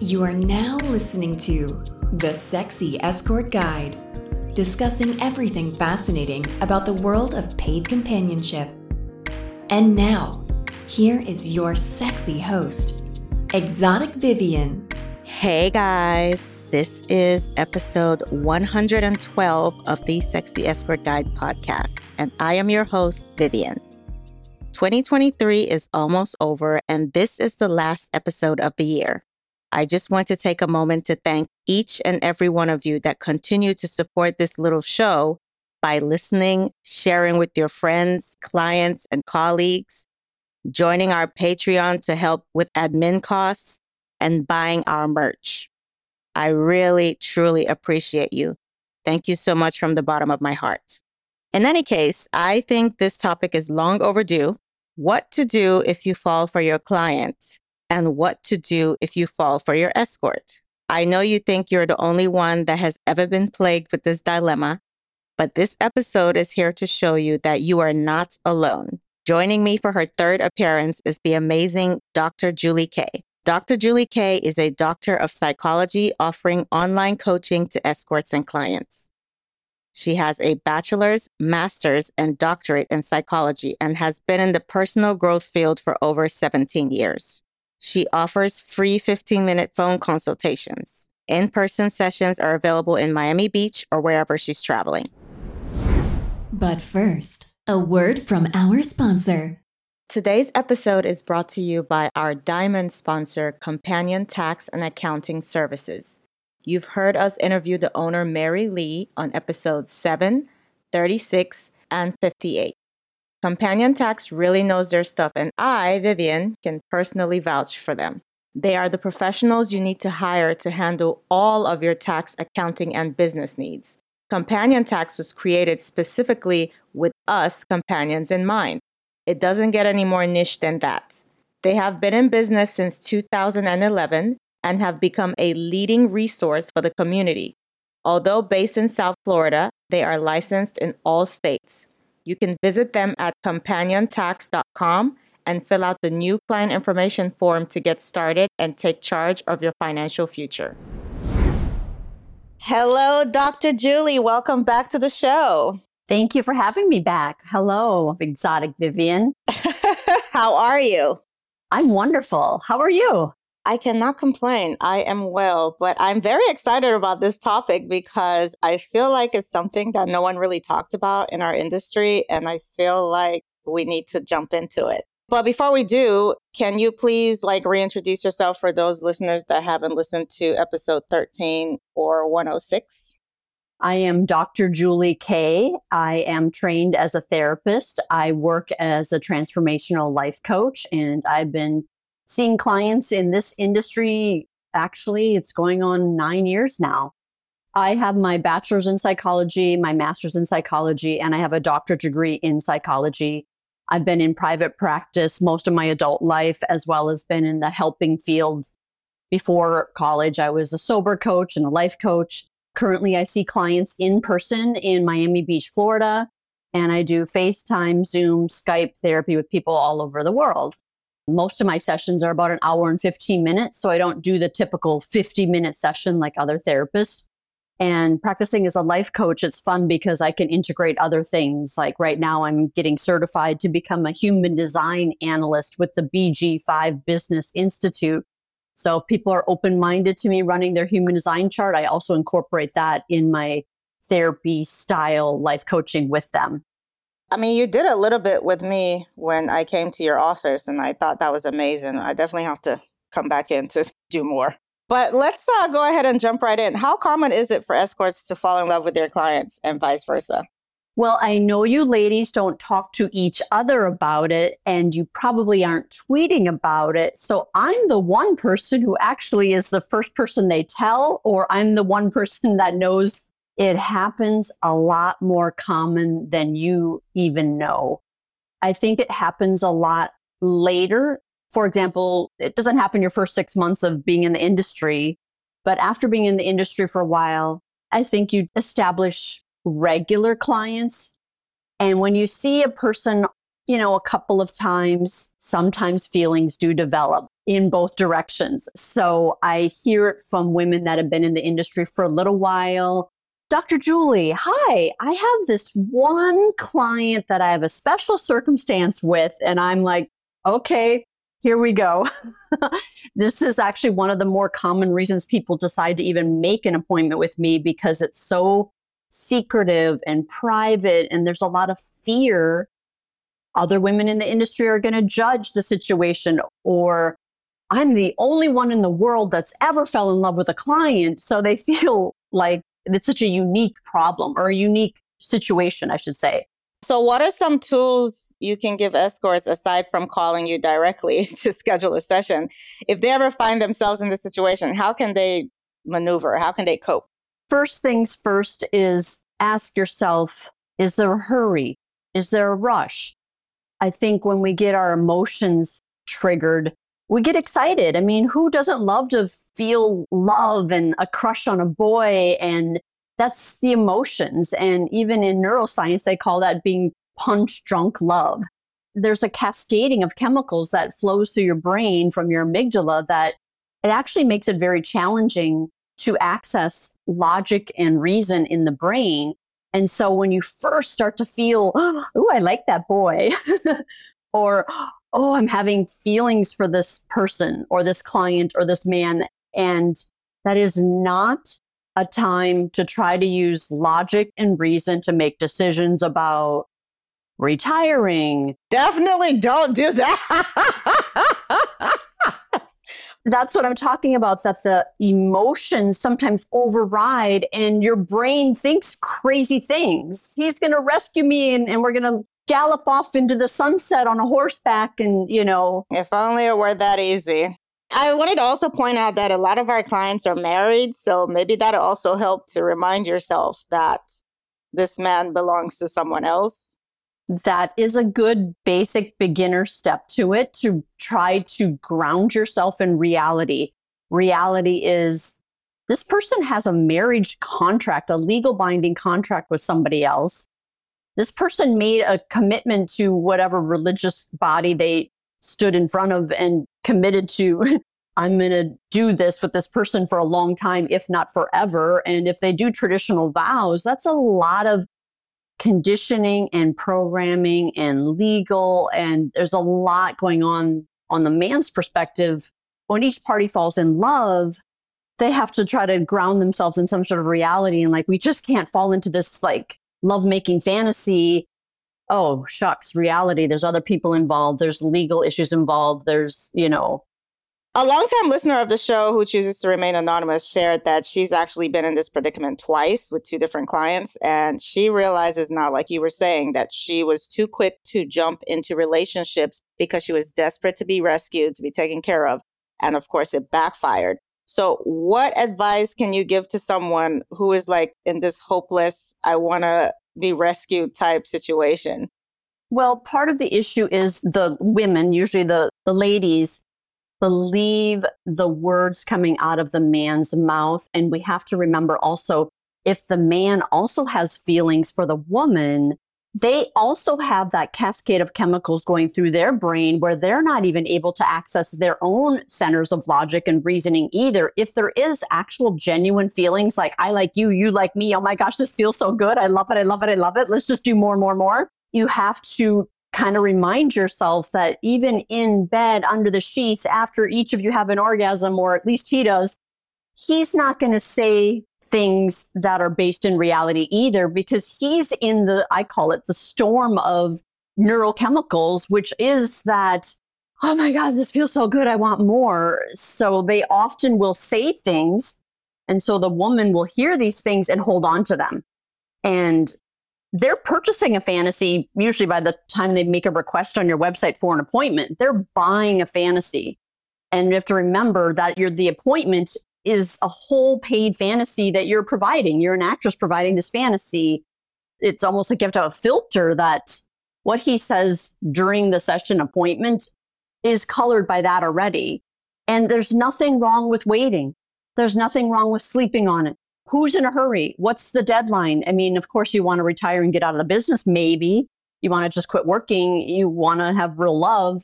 You are now listening to The Sexy Escort Guide, discussing everything fascinating about the world of paid companionship. And now, here is your sexy host, Exotic Vivian. Hey guys, this is episode 112 of the Sexy Escort Guide podcast, and I am your host, Vivian. 2023 is almost over, and this is the last episode of the year. I just want to take a moment to thank each and every one of you that continue to support this little show by listening, sharing with your friends, clients, and colleagues, joining our Patreon to help with admin costs, and buying our merch. I really, truly appreciate you. Thank you so much from the bottom of my heart. In any case, I think this topic is long overdue. What to do if you fall for your client and what to do if you fall for your escort. I know you think you're the only one that has ever been plagued with this dilemma, but this episode is here to show you that you are not alone. Joining me for her third appearance is the amazing Dr. Julie K. Dr. Julie K is a doctor of psychology offering online coaching to escorts and clients. She has a bachelor's, master's, and doctorate in psychology and has been in the personal growth field for over 17 years. She offers free 15 minute phone consultations. In person sessions are available in Miami Beach or wherever she's traveling. But first, a word from our sponsor. Today's episode is brought to you by our diamond sponsor, Companion Tax and Accounting Services. You've heard us interview the owner, Mary Lee, on episodes 7, 36, and 58. Companion Tax really knows their stuff, and I, Vivian, can personally vouch for them. They are the professionals you need to hire to handle all of your tax, accounting, and business needs. Companion Tax was created specifically with us companions in mind. It doesn't get any more niche than that. They have been in business since 2011 and have become a leading resource for the community. Although based in South Florida, they are licensed in all states. You can visit them at companiontax.com and fill out the new client information form to get started and take charge of your financial future. Hello, Dr. Julie. Welcome back to the show. Thank you for having me back. Hello, exotic Vivian. How are you? I'm wonderful. How are you? I cannot complain. I am well, but I'm very excited about this topic because I feel like it's something that no one really talks about in our industry. And I feel like we need to jump into it. But before we do, can you please like reintroduce yourself for those listeners that haven't listened to episode 13 or 106? I am Dr. Julie K. I am trained as a therapist. I work as a transformational life coach, and I've been seeing clients in this industry. Actually, it's going on nine years now. I have my bachelor's in psychology, my master's in psychology, and I have a doctorate degree in psychology. I've been in private practice most of my adult life, as well as been in the helping field. Before college, I was a sober coach and a life coach. Currently, I see clients in person in Miami Beach, Florida, and I do FaceTime, Zoom, Skype therapy with people all over the world. Most of my sessions are about an hour and 15 minutes. So I don't do the typical 50 minute session like other therapists. And practicing as a life coach, it's fun because I can integrate other things. Like right now, I'm getting certified to become a human design analyst with the BG5 Business Institute. So if people are open minded to me running their human design chart, I also incorporate that in my therapy style life coaching with them. I mean, you did a little bit with me when I came to your office, and I thought that was amazing. I definitely have to come back in to do more. But let's uh, go ahead and jump right in. How common is it for escorts to fall in love with their clients and vice versa? Well, I know you ladies don't talk to each other about it, and you probably aren't tweeting about it. So I'm the one person who actually is the first person they tell, or I'm the one person that knows it happens a lot more common than you even know. I think it happens a lot later. For example, it doesn't happen your first six months of being in the industry, but after being in the industry for a while, I think you establish regular clients. And when you see a person, you know, a couple of times, sometimes feelings do develop. in both directions. So I hear it from women that have been in the industry for a little while. Dr. Julie, hi, I have this one client that I have a special circumstance with, and I'm like, okay, here we go. this is actually one of the more common reasons people decide to even make an appointment with me because it's so secretive and private, and there's a lot of fear. Other women in the industry are going to judge the situation, or I'm the only one in the world that's ever fell in love with a client. So they feel like it's such a unique problem or a unique situation, I should say. So, what are some tools you can give escorts aside from calling you directly to schedule a session? If they ever find themselves in this situation, how can they maneuver? How can they cope? First things first is ask yourself is there a hurry? Is there a rush? I think when we get our emotions triggered, we get excited. I mean, who doesn't love to feel love and a crush on a boy? And that's the emotions. And even in neuroscience, they call that being punch drunk love. There's a cascading of chemicals that flows through your brain from your amygdala that it actually makes it very challenging to access logic and reason in the brain. And so when you first start to feel, oh, I like that boy, or oh, I'm having feelings for this person or this client or this man. And that is not a time to try to use logic and reason to make decisions about retiring. Definitely don't do that. That's what I'm talking about, that the emotions sometimes override and your brain thinks crazy things. He's going to rescue me and, and we're going to gallop off into the sunset on a horseback and, you know. If only it were that easy. I wanted to also point out that a lot of our clients are married. So maybe that also help to remind yourself that this man belongs to someone else. That is a good basic beginner step to it to try to ground yourself in reality. Reality is this person has a marriage contract, a legal binding contract with somebody else this person made a commitment to whatever religious body they stood in front of and committed to I'm going to do this with this person for a long time, if not forever. And if they do traditional vows, that's a lot of conditioning and programming and legal. And there's a lot going on on the man's perspective. When each party falls in love, they have to try to ground themselves in some sort of reality. And like, we just can't fall into this like lovemaking fantasy oh shucks reality there's other people involved there's legal issues involved there's you know a longtime listener of the show who chooses to remain anonymous shared that she's actually been in this predicament twice with two different clients. And she realizes now, like you were saying, that she was too quick to jump into relationships because she was desperate to be rescued, to be taken care of. And of course, it backfired. So, what advice can you give to someone who is like in this hopeless, I want to be rescued type situation? Well, part of the issue is the women, usually the, the ladies, believe the words coming out of the man's mouth. And we have to remember also if the man also has feelings for the woman, they also have that cascade of chemicals going through their brain where they're not even able to access their own centers of logic and reasoning either. If there is actual genuine feelings like, I like you, you like me, oh my gosh, this feels so good. I love it. I love it. I love it. Let's just do more, more, more. You have to kind of remind yourself that even in bed under the sheets, after each of you have an orgasm, or at least he does, he's not going to say things that are based in reality either because he's in the i call it the storm of neurochemicals which is that oh my god this feels so good i want more. So they often will say things and so the woman will hear these things and hold on to them. And they're purchasing a fantasy usually by the time they make a request on your website for an appointment they're buying a fantasy. And you have to remember that you're the appointment is a whole paid fantasy that you're providing. You're an actress providing this fantasy. It's almost like you have to have a filter that what he says during the session appointment is colored by that already. And there's nothing wrong with waiting. There's nothing wrong with sleeping on it. Who's in a hurry? What's the deadline? I mean, of course, you want to retire and get out of the business, maybe. You want to just quit working. You want to have real love.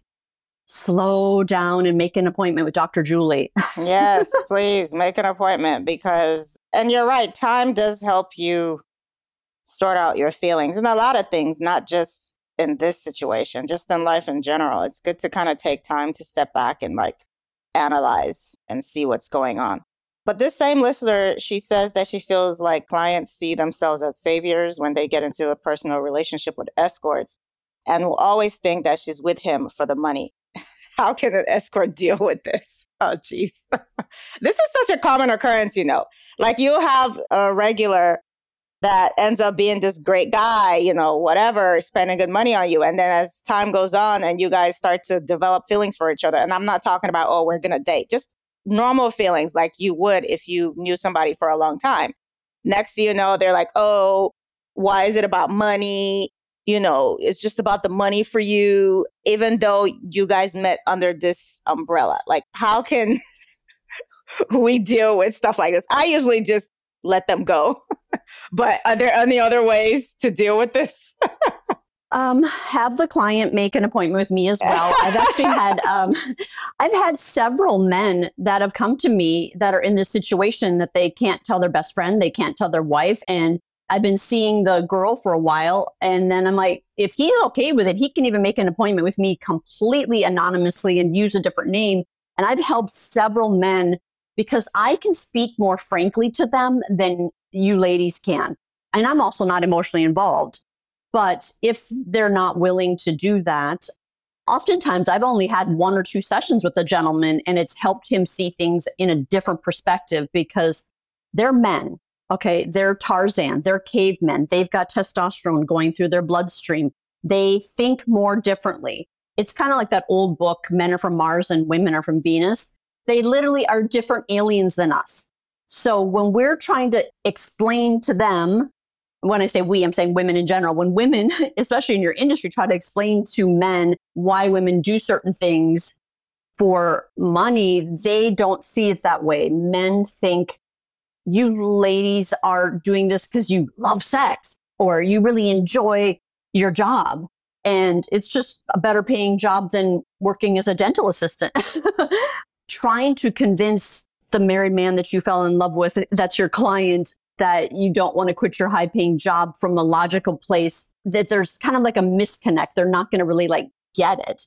Slow down and make an appointment with Dr. Julie. yes, please make an appointment because, and you're right, time does help you sort out your feelings and a lot of things, not just in this situation, just in life in general. It's good to kind of take time to step back and like analyze and see what's going on. But this same listener, she says that she feels like clients see themselves as saviors when they get into a personal relationship with escorts and will always think that she's with him for the money. How can an escort deal with this? Oh, jeez. this is such a common occurrence, you know. Like you'll have a regular that ends up being this great guy, you know, whatever, spending good money on you. And then as time goes on and you guys start to develop feelings for each other, and I'm not talking about, oh, we're going to date, just normal feelings like you would if you knew somebody for a long time. Next you know, they're like, oh, why is it about money? You know, it's just about the money for you, even though you guys met under this umbrella. Like, how can we deal with stuff like this? I usually just let them go. but are there any other ways to deal with this? um, have the client make an appointment with me as well. I've actually had um, I've had several men that have come to me that are in this situation that they can't tell their best friend, they can't tell their wife, and I've been seeing the girl for a while, and then I'm like, if he's okay with it, he can even make an appointment with me completely anonymously and use a different name. And I've helped several men because I can speak more frankly to them than you ladies can. And I'm also not emotionally involved. But if they're not willing to do that, oftentimes I've only had one or two sessions with a gentleman and it's helped him see things in a different perspective because they're men. Okay. They're Tarzan, they're cavemen. They've got testosterone going through their bloodstream. They think more differently. It's kind of like that old book, Men Are From Mars and Women Are From Venus. They literally are different aliens than us. So when we're trying to explain to them, when I say we, I'm saying women in general, when women, especially in your industry, try to explain to men why women do certain things for money, they don't see it that way. Men think you ladies are doing this because you love sex or you really enjoy your job. And it's just a better paying job than working as a dental assistant. trying to convince the married man that you fell in love with, that's your client, that you don't want to quit your high paying job from a logical place, that there's kind of like a misconnect. They're not going to really like get it.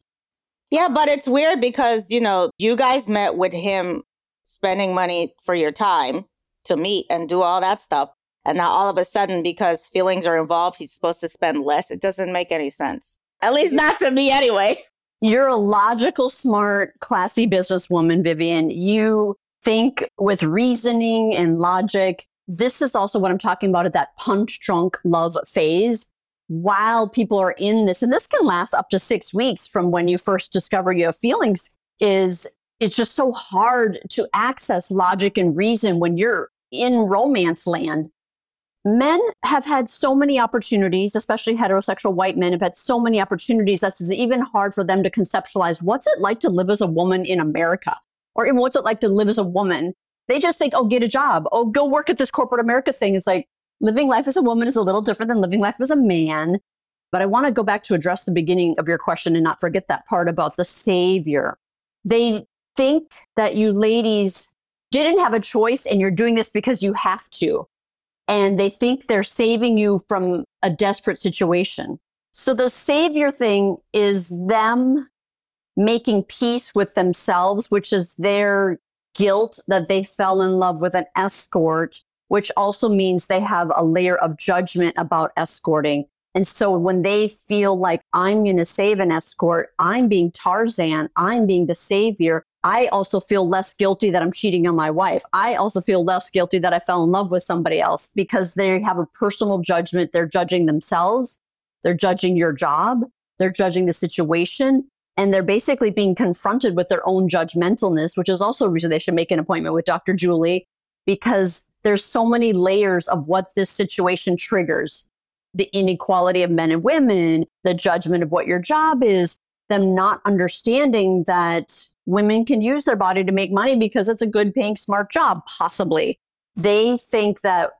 Yeah, but it's weird because, you know, you guys met with him spending money for your time to meet and do all that stuff. And now all of a sudden, because feelings are involved, he's supposed to spend less. It doesn't make any sense. At least not to me anyway. You're a logical, smart, classy businesswoman, Vivian. You think with reasoning and logic. This is also what I'm talking about at that punch drunk love phase. While people are in this, and this can last up to six weeks from when you first discover you have feelings, is it's just so hard to access logic and reason when you're in romance land men have had so many opportunities, especially heterosexual white men have had so many opportunities that's even hard for them to conceptualize what's it like to live as a woman in America or even what's it like to live as a woman. They just think, oh, get a job. Oh, go work at this corporate America thing. It's like living life as a woman is a little different than living life as a man. But I want to go back to address the beginning of your question and not forget that part about the savior. They think that you ladies didn't have a choice and you're doing this because you have to and they think they're saving you from a desperate situation. So the savior thing is them making peace with themselves, which is their guilt that they fell in love with an escort, which also means they have a layer of judgment about escorting. And so when they feel like I'm going to save an escort, I'm being Tarzan, I'm being the savior, I also feel less guilty that I'm cheating on my wife. I also feel less guilty that I fell in love with somebody else because they have a personal judgment. They're judging themselves. They're judging your job. They're judging the situation. And they're basically being confronted with their own judgmentalness, which is also a reason they should make an appointment with Dr. Julie because there's so many layers of what this situation triggers the inequality of men and women, the judgment of what your job is, them not understanding that women can use their body to make money because it's a good paying, smart job, possibly. They think that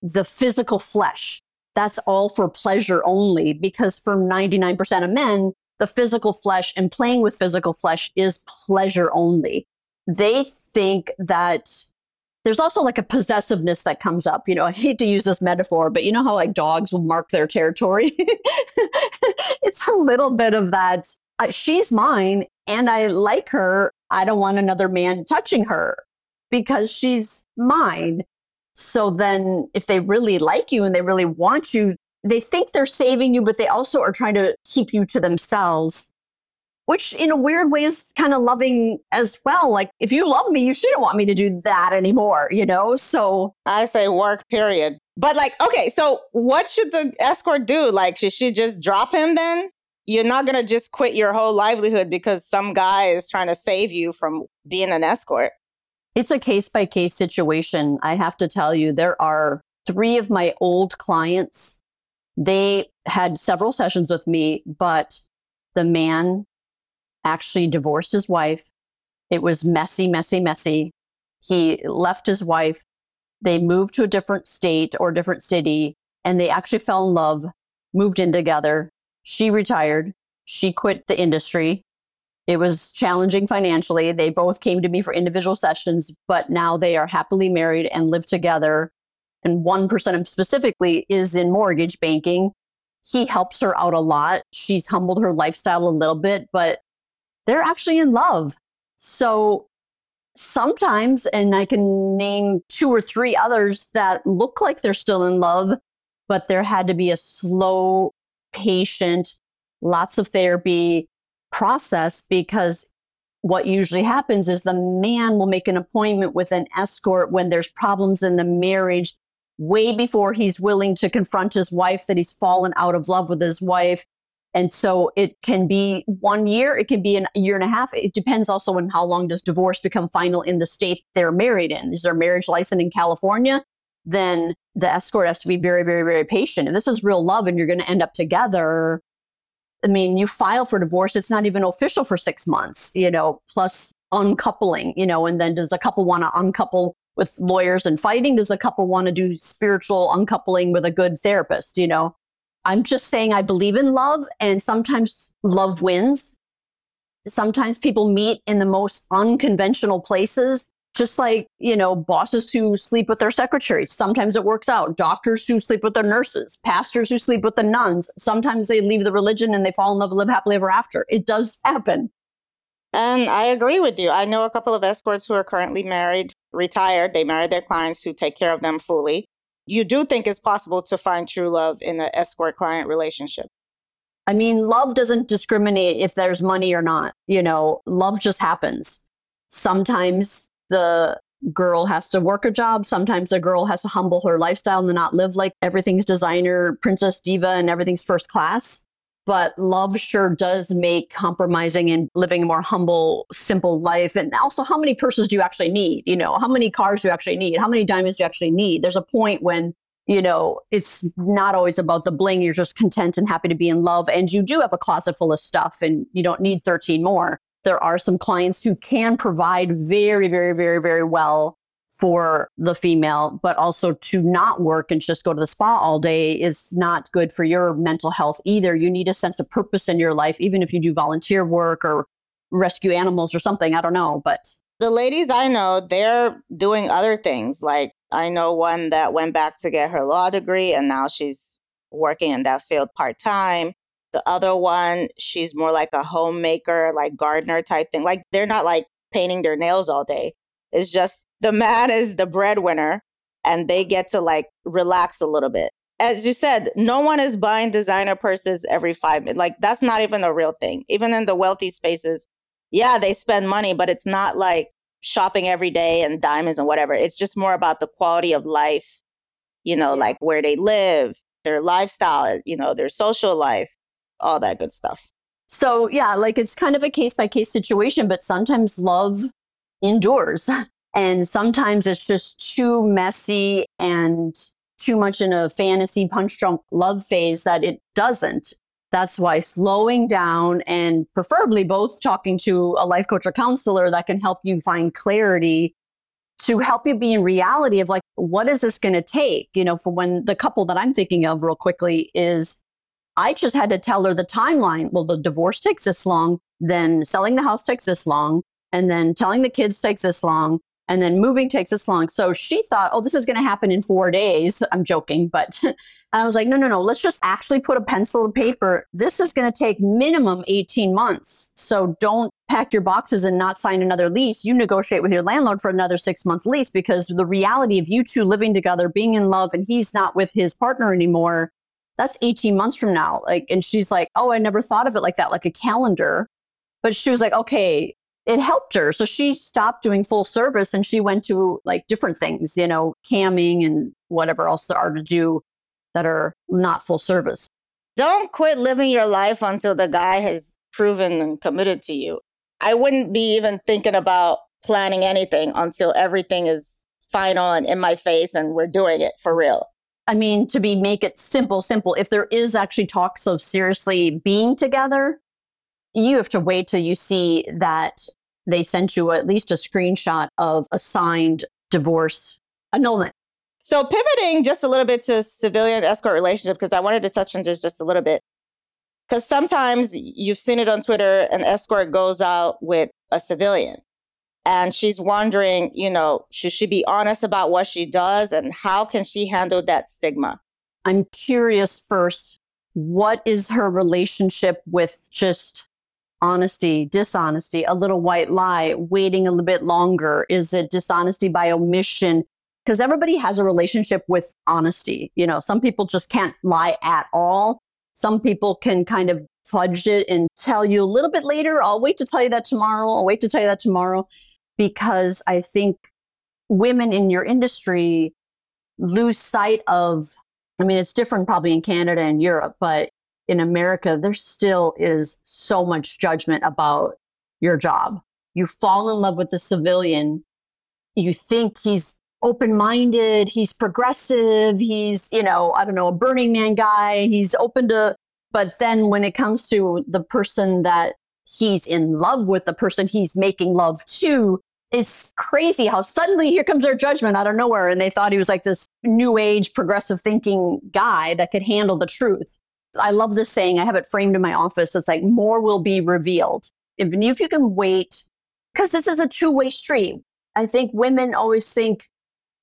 the physical flesh, that's all for pleasure only, because for 99% of men, the physical flesh and playing with physical flesh is pleasure only. They think that there's also like a possessiveness that comes up. You know, I hate to use this metaphor, but you know how like dogs will mark their territory? it's a little bit of that. She's mine and I like her. I don't want another man touching her because she's mine. So then if they really like you and they really want you, they think they're saving you, but they also are trying to keep you to themselves, which in a weird way is kind of loving as well. Like, if you love me, you shouldn't want me to do that anymore, you know? So I say work, period. But like, okay, so what should the escort do? Like, should she just drop him then? You're not going to just quit your whole livelihood because some guy is trying to save you from being an escort. It's a case by case situation. I have to tell you, there are three of my old clients they had several sessions with me, but the man actually divorced his wife. It was messy, messy, messy. He left his wife. They moved to a different state or different city and they actually fell in love, moved in together. She retired. She quit the industry. It was challenging financially. They both came to me for individual sessions, but now they are happily married and live together and 1% of specifically is in mortgage banking. He helps her out a lot. She's humbled her lifestyle a little bit, but they're actually in love. So sometimes, and I can name two or three others that look like they're still in love, but there had to be a slow, patient, lots of therapy process because what usually happens is the man will make an appointment with an escort when there's problems in the marriage way before he's willing to confront his wife that he's fallen out of love with his wife. And so it can be one year, it can be a year and a half. It depends also on how long does divorce become final in the state they're married in. Is their marriage license in California? Then the escort has to be very, very, very patient. If this is real love and you're going to end up together, I mean, you file for divorce, it's not even official for six months, you know, plus uncoupling, you know, and then does a couple want to uncouple with lawyers and fighting? Does the couple want to do spiritual uncoupling with a good therapist? You know, I'm just saying I believe in love and sometimes love wins. Sometimes people meet in the most unconventional places, just like, you know, bosses who sleep with their secretaries. Sometimes it works out. Doctors who sleep with their nurses, pastors who sleep with the nuns. Sometimes they leave the religion and they fall in love and live happily ever after. It does happen. And I agree with you. I know a couple of escorts who are currently married retired, they marry their clients who take care of them fully. You do think it's possible to find true love in an escort client relationship? I mean, love doesn't discriminate if there's money or not. You know, love just happens. Sometimes the girl has to work a job. Sometimes the girl has to humble her lifestyle and not live like everything's designer, princess diva, and everything's first class but love sure does make compromising and living a more humble, simple life. And also, how many purses do you actually need? You know, how many cars do you actually need? How many diamonds do you actually need? There's a point when, you know, it's not always about the bling. You're just content and happy to be in love. And you do have a closet full of stuff and you don't need 13 more. There are some clients who can provide very, very, very, very well for the female, but also to not work and just go to the spa all day is not good for your mental health either. You need a sense of purpose in your life, even if you do volunteer work or rescue animals or something. I don't know, but the ladies I know, they're doing other things. Like I know one that went back to get her law degree and now she's working in that field part time. The other one, she's more like a homemaker, like gardener type thing. Like they're not like painting their nails all day. It's just the man is the breadwinner and they get to like relax a little bit. As you said, no one is buying designer purses every five minutes. Like that's not even a real thing. Even in the wealthy spaces, yeah, they spend money, but it's not like shopping every day and diamonds and whatever. It's just more about the quality of life, you know, like where they live, their lifestyle, you know, their social life, all that good stuff. So, yeah, like it's kind of a case by case situation, but sometimes love endures. And sometimes it's just too messy and too much in a fantasy punch drunk love phase that it doesn't. That's why slowing down and preferably both talking to a life coach or counselor that can help you find clarity to help you be in reality of like, what is this going to take? You know, for when the couple that I'm thinking of real quickly is I just had to tell her the timeline. Well, the divorce takes this long, then selling the house takes this long, and then telling the kids takes this long, and then moving takes this long. So she thought, oh, this is going to happen in four days. I'm joking, but I was like, no, no, no, let's just actually put a pencil and paper. This is going to take minimum 18 months. So don't pack your boxes and not sign another lease. You negotiate with your landlord for another six month lease because the reality of you two living together, being in love, and he's not with his partner anymore, that's 18 months from now. Like, and she's like, oh, I never thought of it like that, like a calendar. But she was like, okay, it helped her. So she stopped doing full service and she went to like different things, you know, camming and whatever else there are to do that are not full service. Don't quit living your life until the guy has proven and committed to you. I wouldn't be even thinking about planning anything until everything is final and in my face and we're doing it for real. I mean, to be make it simple, simple. If there is actually talks of seriously being together, you have to wait till you see that they sent you at least a screenshot of a signed divorce annulment. So pivoting just a little bit to civilian escort relationship, because I wanted to touch on this just a little bit. Because sometimes you've seen it on Twitter, an escort goes out with a civilian and she's wondering, you know, should she be honest about what she does and how can she handle that stigma? I'm curious first, what is her relationship with just honesty, dishonesty, a little white lie, waiting a little bit longer? Is it dishonesty by omission? Because everybody has a relationship with honesty. You know, some people just can't lie at all. Some people can kind of fudge it and tell you a little bit later. I'll wait to tell you that tomorrow. I'll wait to tell you that tomorrow. Because I think women in your industry lose sight of, I mean, it's different probably in Canada and Europe, but in America, there still is so much judgment about your job. You fall in love with the civilian. You think he's open minded, he's progressive, he's, you know, I don't know, a Burning Man guy, he's open to, but then when it comes to the person that he's in love with, the person he's making love to, it's crazy how suddenly here comes their judgment out of nowhere. And they thought he was like this new age progressive thinking guy that could handle the truth. I love this saying. I have it framed in my office. It's like more will be revealed. Even if you can wait, because this is a two way street. I think women always think,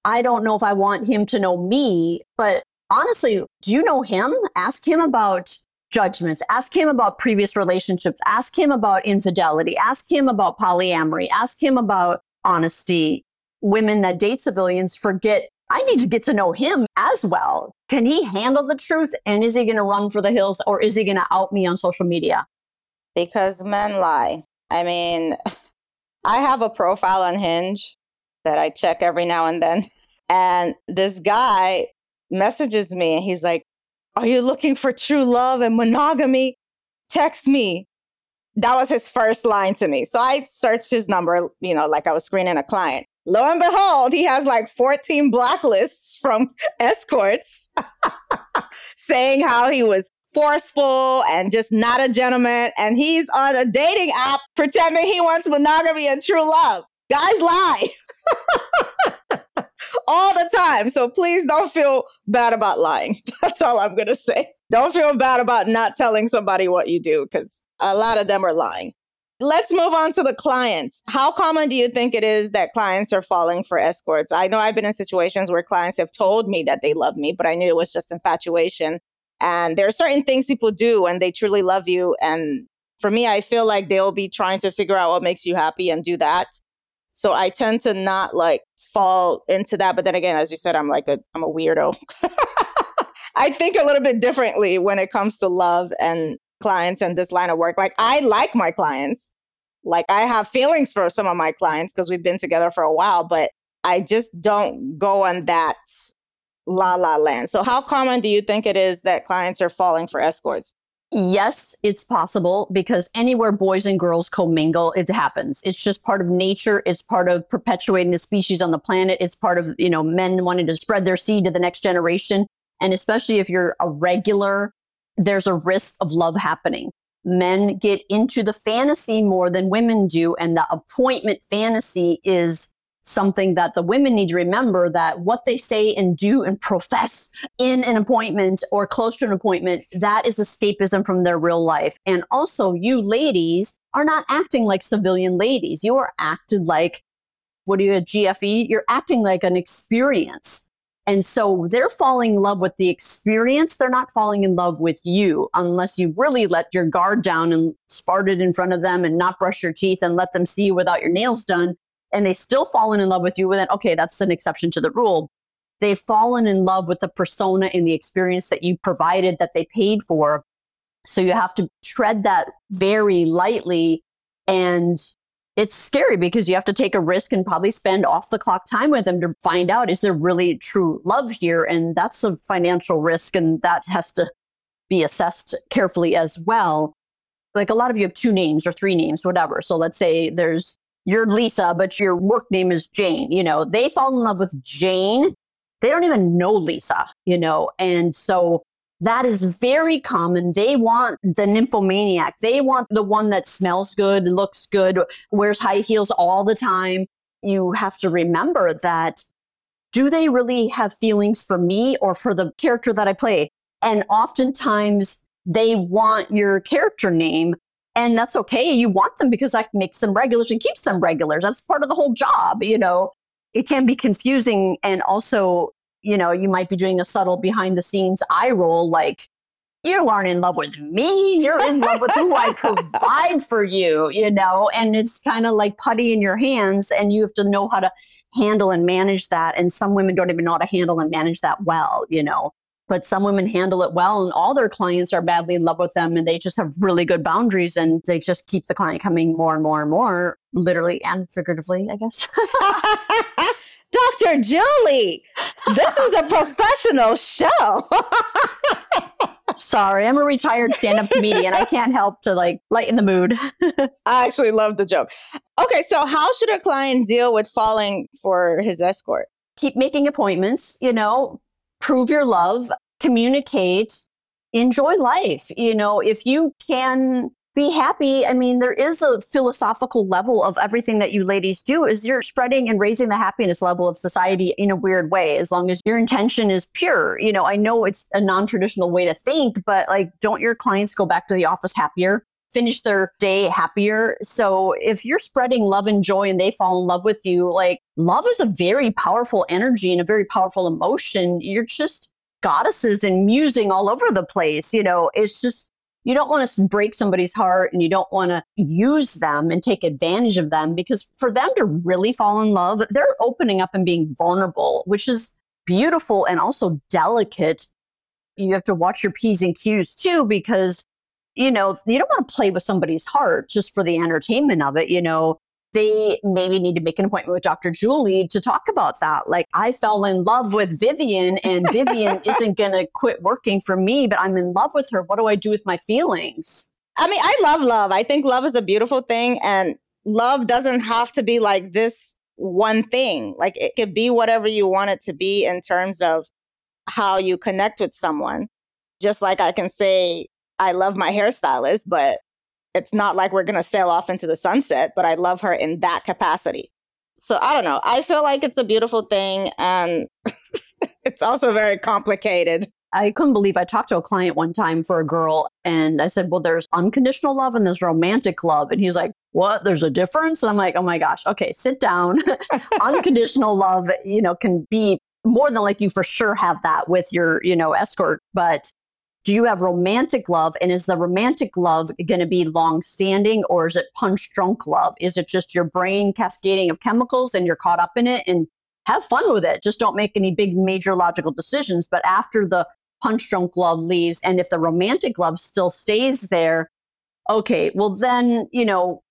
I don't know if I want him to know me, but honestly, do you know him? Ask him about judgments. Ask him about previous relationships. Ask him about infidelity. Ask him about polyamory. Ask him about honesty. Women that date civilians forget I need to get to know him as well. Can he handle the truth? And is he going to run for the hills or is he going to out me on social media? Because men lie. I mean, I have a profile on Hinge that I check every now and then. And this guy messages me and he's like, Are you looking for true love and monogamy? Text me. That was his first line to me. So I searched his number, you know, like I was screening a client lo and behold, he has like 14 blacklists from escorts saying how he was forceful and just not a gentleman. And he's on a dating app pretending he wants monogamy and true love. Guys lie all the time. So please don't feel bad about lying. That's all I'm going to say. Don't feel bad about not telling somebody what you do because a lot of them are lying. Let's move on to the clients. How common do you think it is that clients are falling for escorts? I know I've been in situations where clients have told me that they love me, but I knew it was just infatuation. And there are certain things people do when they truly love you. And for me, I feel like they'll be trying to figure out what makes you happy and do that. So I tend to not like fall into that. But then again, as you said, I'm like a I'm a weirdo. I think a little bit differently when it comes to love and clients and this line of work. Like I like my clients. Like I have feelings for some of my clients because we've been together for a while, but I just don't go on that la la land. So how common do you think it is that clients are falling for escorts? Yes, it's possible because anywhere boys and girls commingle, it happens. It's just part of nature. It's part of perpetuating the species on the planet. It's part of, you know, men wanting to spread their seed to the next generation. And especially if you're a regular there's a risk of love happening. Men get into the fantasy more than women do. And the appointment fantasy is something that the women need to remember that what they say and do and profess in an appointment or close to an appointment, that is escapism from their real life. And also, you ladies are not acting like civilian ladies. You are acted like, what are you, a GFE? You're acting like an experience. And so they're falling in love with the experience. They're not falling in love with you unless you really let your guard down and it in front of them and not brush your teeth and let them see you without your nails done and they still fallen in love with you, then okay, that's an exception to the rule. They've fallen in love with the persona and the experience that you provided that they paid for. So you have to tread that very lightly. And it's scary because you have to take a risk and probably spend off the clock time with them to find out is there really true love here? And that's a financial risk, and that has to be assessed carefully as well. Like a lot of you have two names or three names, whatever. So let's say there's you're Lisa, but your work name is Jane. You know, they fall in love with Jane. They don't even know Lisa, you know, and so that is very common. They want the nymphomaniac. They want the one that smells good, looks good, wears high heels all the time. You have to remember that do they really have feelings for me or for the character that I play? And oftentimes they want your character name and that's okay. You want them because that makes them regulars and keeps them regulars. That's part of the whole job. You know, it can be confusing. And also, you know, you might be doing a subtle behind the scenes eye roll like, you aren't in love with me. You're in love with who I provide for you, you know, and it's kind of like putty in your hands, and you have to know how to handle and manage that. And some women don't even know how to handle and manage that well, you know but some women handle it well and all their clients are badly in love with them and they just have really good boundaries and they just keep the client coming more and more and more literally and figuratively i guess. Dr julie this is a professional show. Sorry i'm a retired stand-up comedian. I can't help to like lighten the mood. I actually love the joke. Okay so how should a client deal with falling for his escort? Keep making appointments you know prove your love, communicate, enjoy life. You know, if you can be happy. I mean, there is a philosophical level of everything that you ladies do is you're spreading and raising the happiness level of society in a weird way, as long as your intention is pure. You know, I know it's a non-traditional way to think, but like, don't your clients go back to the office happier? Finish their day happier. So if you're spreading love and joy and they fall in love with you, like love is a very powerful energy and a very powerful emotion. You're just goddesses and musing all over the place. You know, it's just, you don't want to break somebody's heart and you don't want to use them and take advantage of them because for them to really fall in love, they're opening up and being vulnerable, which is beautiful and also delicate. You have to watch your P's and Q's too, because you know, you don't want to play with somebody's heart just for the entertainment of it. You know, they maybe need to make an appointment with Dr. Julie to talk about that. Like, I fell in love with Vivian, and Vivian isn't going to quit working for me, but I'm in love with her. What do I do with my feelings? I mean, I love love. I think love is a beautiful thing, and love doesn't have to be like this one thing. Like, it could be whatever you want it to be in terms of how you connect with someone. Just like I can say, I love my hairstylist, but it's not like we're going to sail off into the sunset, but I love her in that capacity. So I don't know. I feel like it's a beautiful thing and it's also very complicated. I couldn't believe I talked to a client one time for a girl and I said, Well, there's unconditional love and there's romantic love. And he's like, What? There's a difference? And I'm like, Oh my gosh, okay, sit down. unconditional love, you know, can be more than like you for sure have that with your, you know, escort. But do you have romantic love? And is the romantic love going to be long standing or is it punch drunk love? Is it just your brain cascading of chemicals and you're caught up in it? And have fun with it just don't make any big major logical decisions. But after the punch drunk love leaves and if the romantic love still stays there okay well then you know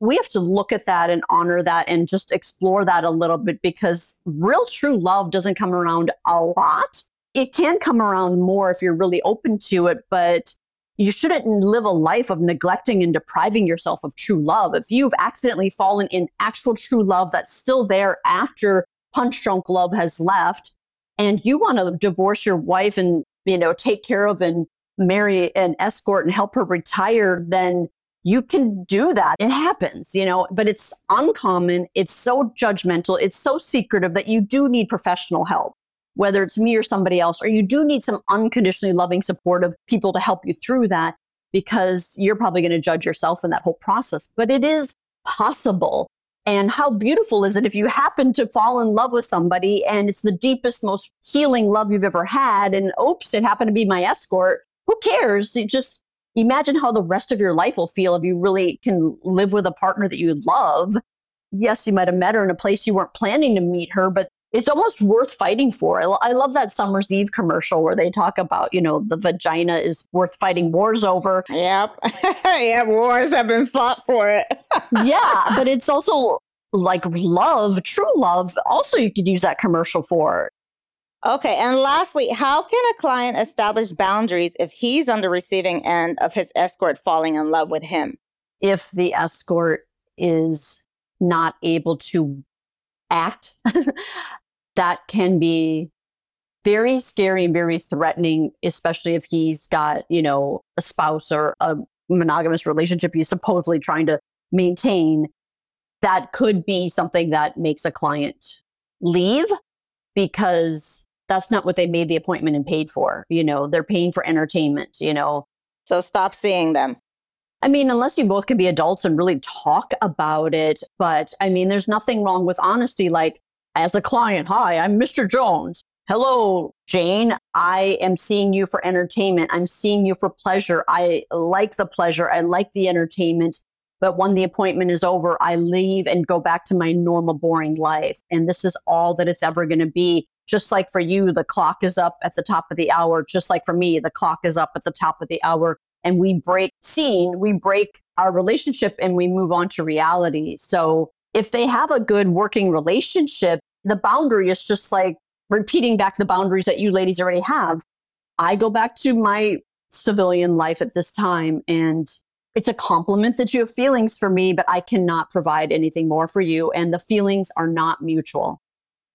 we have to look at that and honor that and just explore that a little bit because real true love doesn't come around a lot it can come around more if you're really open to it, but you shouldn't live a life of neglecting and depriving yourself of true love. If you've accidentally fallen in actual true love that's still there after punch drunk love has left, and you want to divorce your wife and you know take care of and marry an escort and help her retire, then you can do that. It happens, you know, but it's uncommon. It's so judgmental. It's so secretive that you do need professional help, whether it's me or somebody else, or you do need some unconditionally loving, supportive people to help you through that because you're probably going to judge yourself in that whole process. But it is possible. And how beautiful is it if you happen to fall in love with somebody and it's the deepest, most healing love you've ever had? And oops, it happened to be my escort. Who cares? It just imagine how the rest of your life will feel if you really can live with a partner that you love. Yes, you might have met her in a place you weren't planning to meet her, but it's almost worth fighting for. I, love that Summer's Eve commercial where they talk about, you know, the vagina is worth fighting wars over. Yep. yeah, wars have been fought for it. yeah, but it's also like love, true love. Also, you could use that commercial for. Okay. And lastly, how can a client establish boundaries if he's on the receiving end of his escort falling in love with him? If the escort is not able to act, that can be very scary and very threatening, especially if he's got, you know, a spouse or a monogamous relationship he's supposedly trying to maintain. That could be something that makes a client leave because that's not what they made the appointment and paid for. You know, they're paying for entertainment, you know. So stop seeing them. I mean, unless you both can be adults and really talk about it. But I mean, there's nothing wrong with honesty. Like, as a client, hi, I'm Mr. Jones. Hello, Jane. I am seeing you for entertainment. I'm seeing you for pleasure. I like the pleasure. I like the entertainment. But when the appointment is over, I leave and go back to my normal, boring life. And this is all that it's ever going to be. Just like for you, the clock is up at the top of the hour. Just like for me, the clock is up at the top of the hour. And we break scene, we break our relationship and we move on to reality. So if they have a good working relationship, the boundary is just like repeating back the boundaries that you ladies already have. I go back to my civilian life at this time and it's a compliment that you have feelings for me, but I cannot provide anything more for you. And the feelings are not mutual.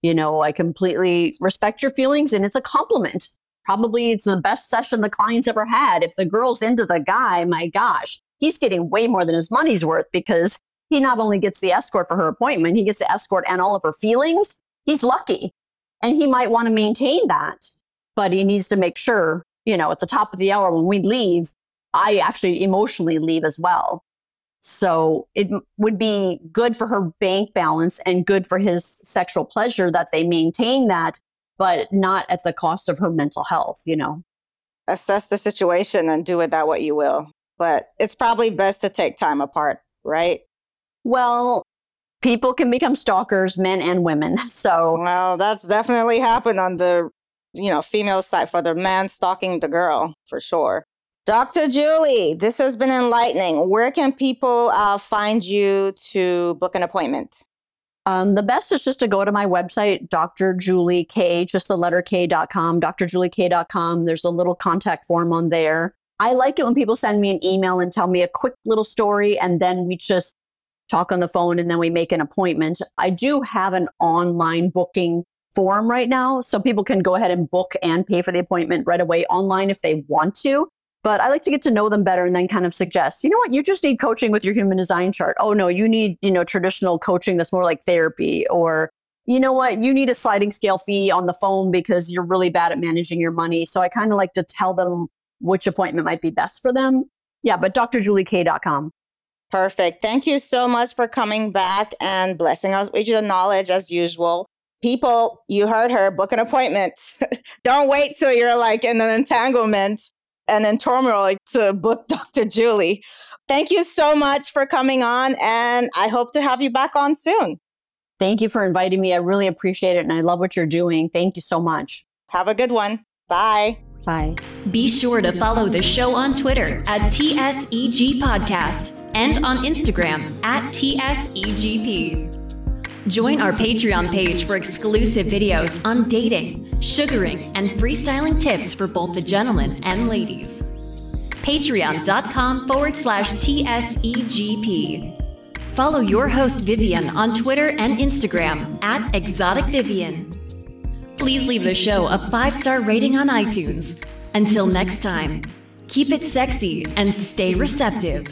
You know, I completely respect your feelings and it's a compliment. Probably it's the best session the client's ever had. If the girl's into the guy, my gosh, he's getting way more than his money's worth because he not only gets the escort for her appointment, he gets the escort and all of her feelings. He's lucky. And he might want to maintain that, but he needs to make sure, you know, at the top of the hour when we leave, I actually emotionally leave as well. So it would be good for her bank balance and good for his sexual pleasure that they maintain that, but not at the cost of her mental health, you know. Assess the situation and do with that what you will. But it's probably best to take time apart, right? Well, people can become stalkers, men and women. So, well, that's definitely happened on the you know female side for the man stalking the girl for sure. Dr. Julie, this has been enlightening. Where can people uh, find you to book an appointment? Um, the best is just to go to my website, Dr. Julie K, just the letter K.com, drjuliek.com. There's a little contact form on there. I like it when people send me an email and tell me a quick little story, and then we just talk on the phone and then we make an appointment. I do have an online booking form right now, so people can go ahead and book and pay for the appointment right away online if they want to. But I like to get to know them better and then kind of suggest, you know what, you just need coaching with your human design chart. Oh no, you need, you know, traditional coaching that's more like therapy or you know what, you need a sliding scale fee on the phone because you're really bad at managing your money. So I kind of like to tell them which appointment might be best for them. Yeah, but drjuliek.com. Perfect. Thank you so much for coming back and blessing us with your knowledge as usual. People, you heard her, book an appointment. Don't wait till you're like in an entanglement and in turmoil to book Dr. Julie. Thank you so much for coming on, and I hope to have you back on soon. Thank you for inviting me. I really appreciate it, and I love what you're doing. Thank you so much. Have a good one. Bye. Bye. Be sure to follow the show on Twitter at TSEG Podcast and on Instagram at TSEGP. Join our Patreon page for exclusive videos on dating, sugaring, and freestyling tips for both the gentlemen and ladies. Patreon.com forward slash TSEGP. Follow your host Vivian on Twitter and Instagram at Exotic Vivian. Please leave the show a five star rating on iTunes. Until next time, keep it sexy and stay receptive.